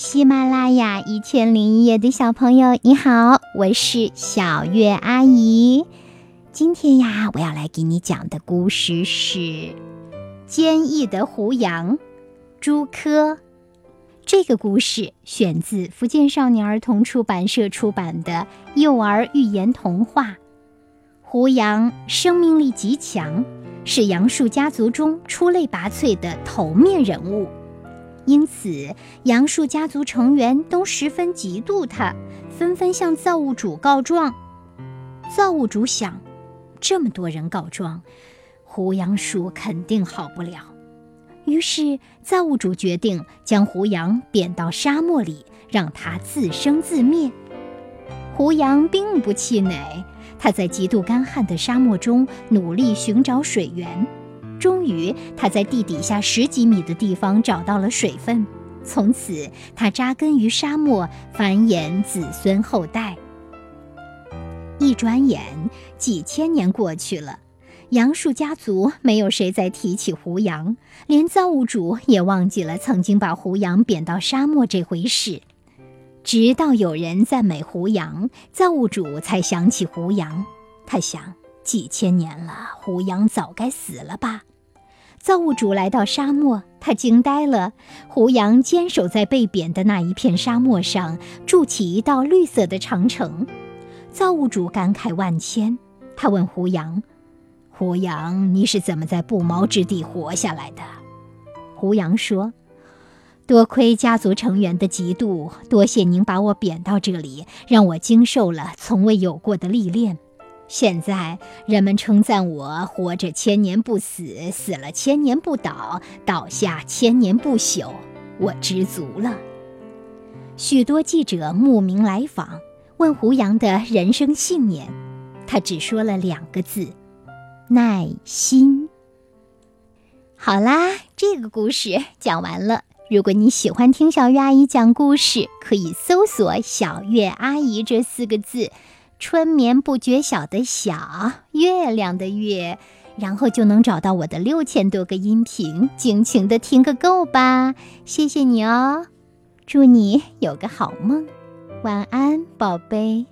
喜马拉雅一千零一夜的小朋友，你好，我是小月阿姨。今天呀，我要来给你讲的故事是《坚毅的胡杨》。朱科，这个故事选自福建少年儿童出版社出版的幼儿寓言童话。胡杨生命力极强，是杨树家族中出类拔萃的头面人物。因此，杨树家族成员都十分嫉妒他，纷纷向造物主告状。造物主想，这么多人告状，胡杨树肯定好不了。于是，造物主决定将胡杨贬到沙漠里，让他自生自灭。胡杨并不气馁，他在极度干旱的沙漠中努力寻找水源。终于，他在地底下十几米的地方找到了水分。从此，他扎根于沙漠，繁衍子孙后代。一转眼，几千年过去了，杨树家族没有谁再提起胡杨，连造物主也忘记了曾经把胡杨贬到沙漠这回事。直到有人赞美胡杨，造物主才想起胡杨。他想。几千年了，胡杨早该死了吧？造物主来到沙漠，他惊呆了。胡杨坚守在被贬的那一片沙漠上，筑起一道绿色的长城。造物主感慨万千，他问胡杨：“胡杨，你是怎么在不毛之地活下来的？”胡杨说：“多亏家族成员的嫉妒，多谢您把我贬到这里，让我经受了从未有过的历练。”现在人们称赞我活着千年不死，死了千年不倒，倒下千年不朽，我知足了。许多记者慕名来访，问胡杨的人生信念，他只说了两个字：耐心。好啦，这个故事讲完了。如果你喜欢听小月阿姨讲故事，可以搜索“小月阿姨”这四个字。春眠不觉晓的晓，月亮的月，然后就能找到我的六千多个音频，尽情的听个够吧！谢谢你哦，祝你有个好梦，晚安，宝贝。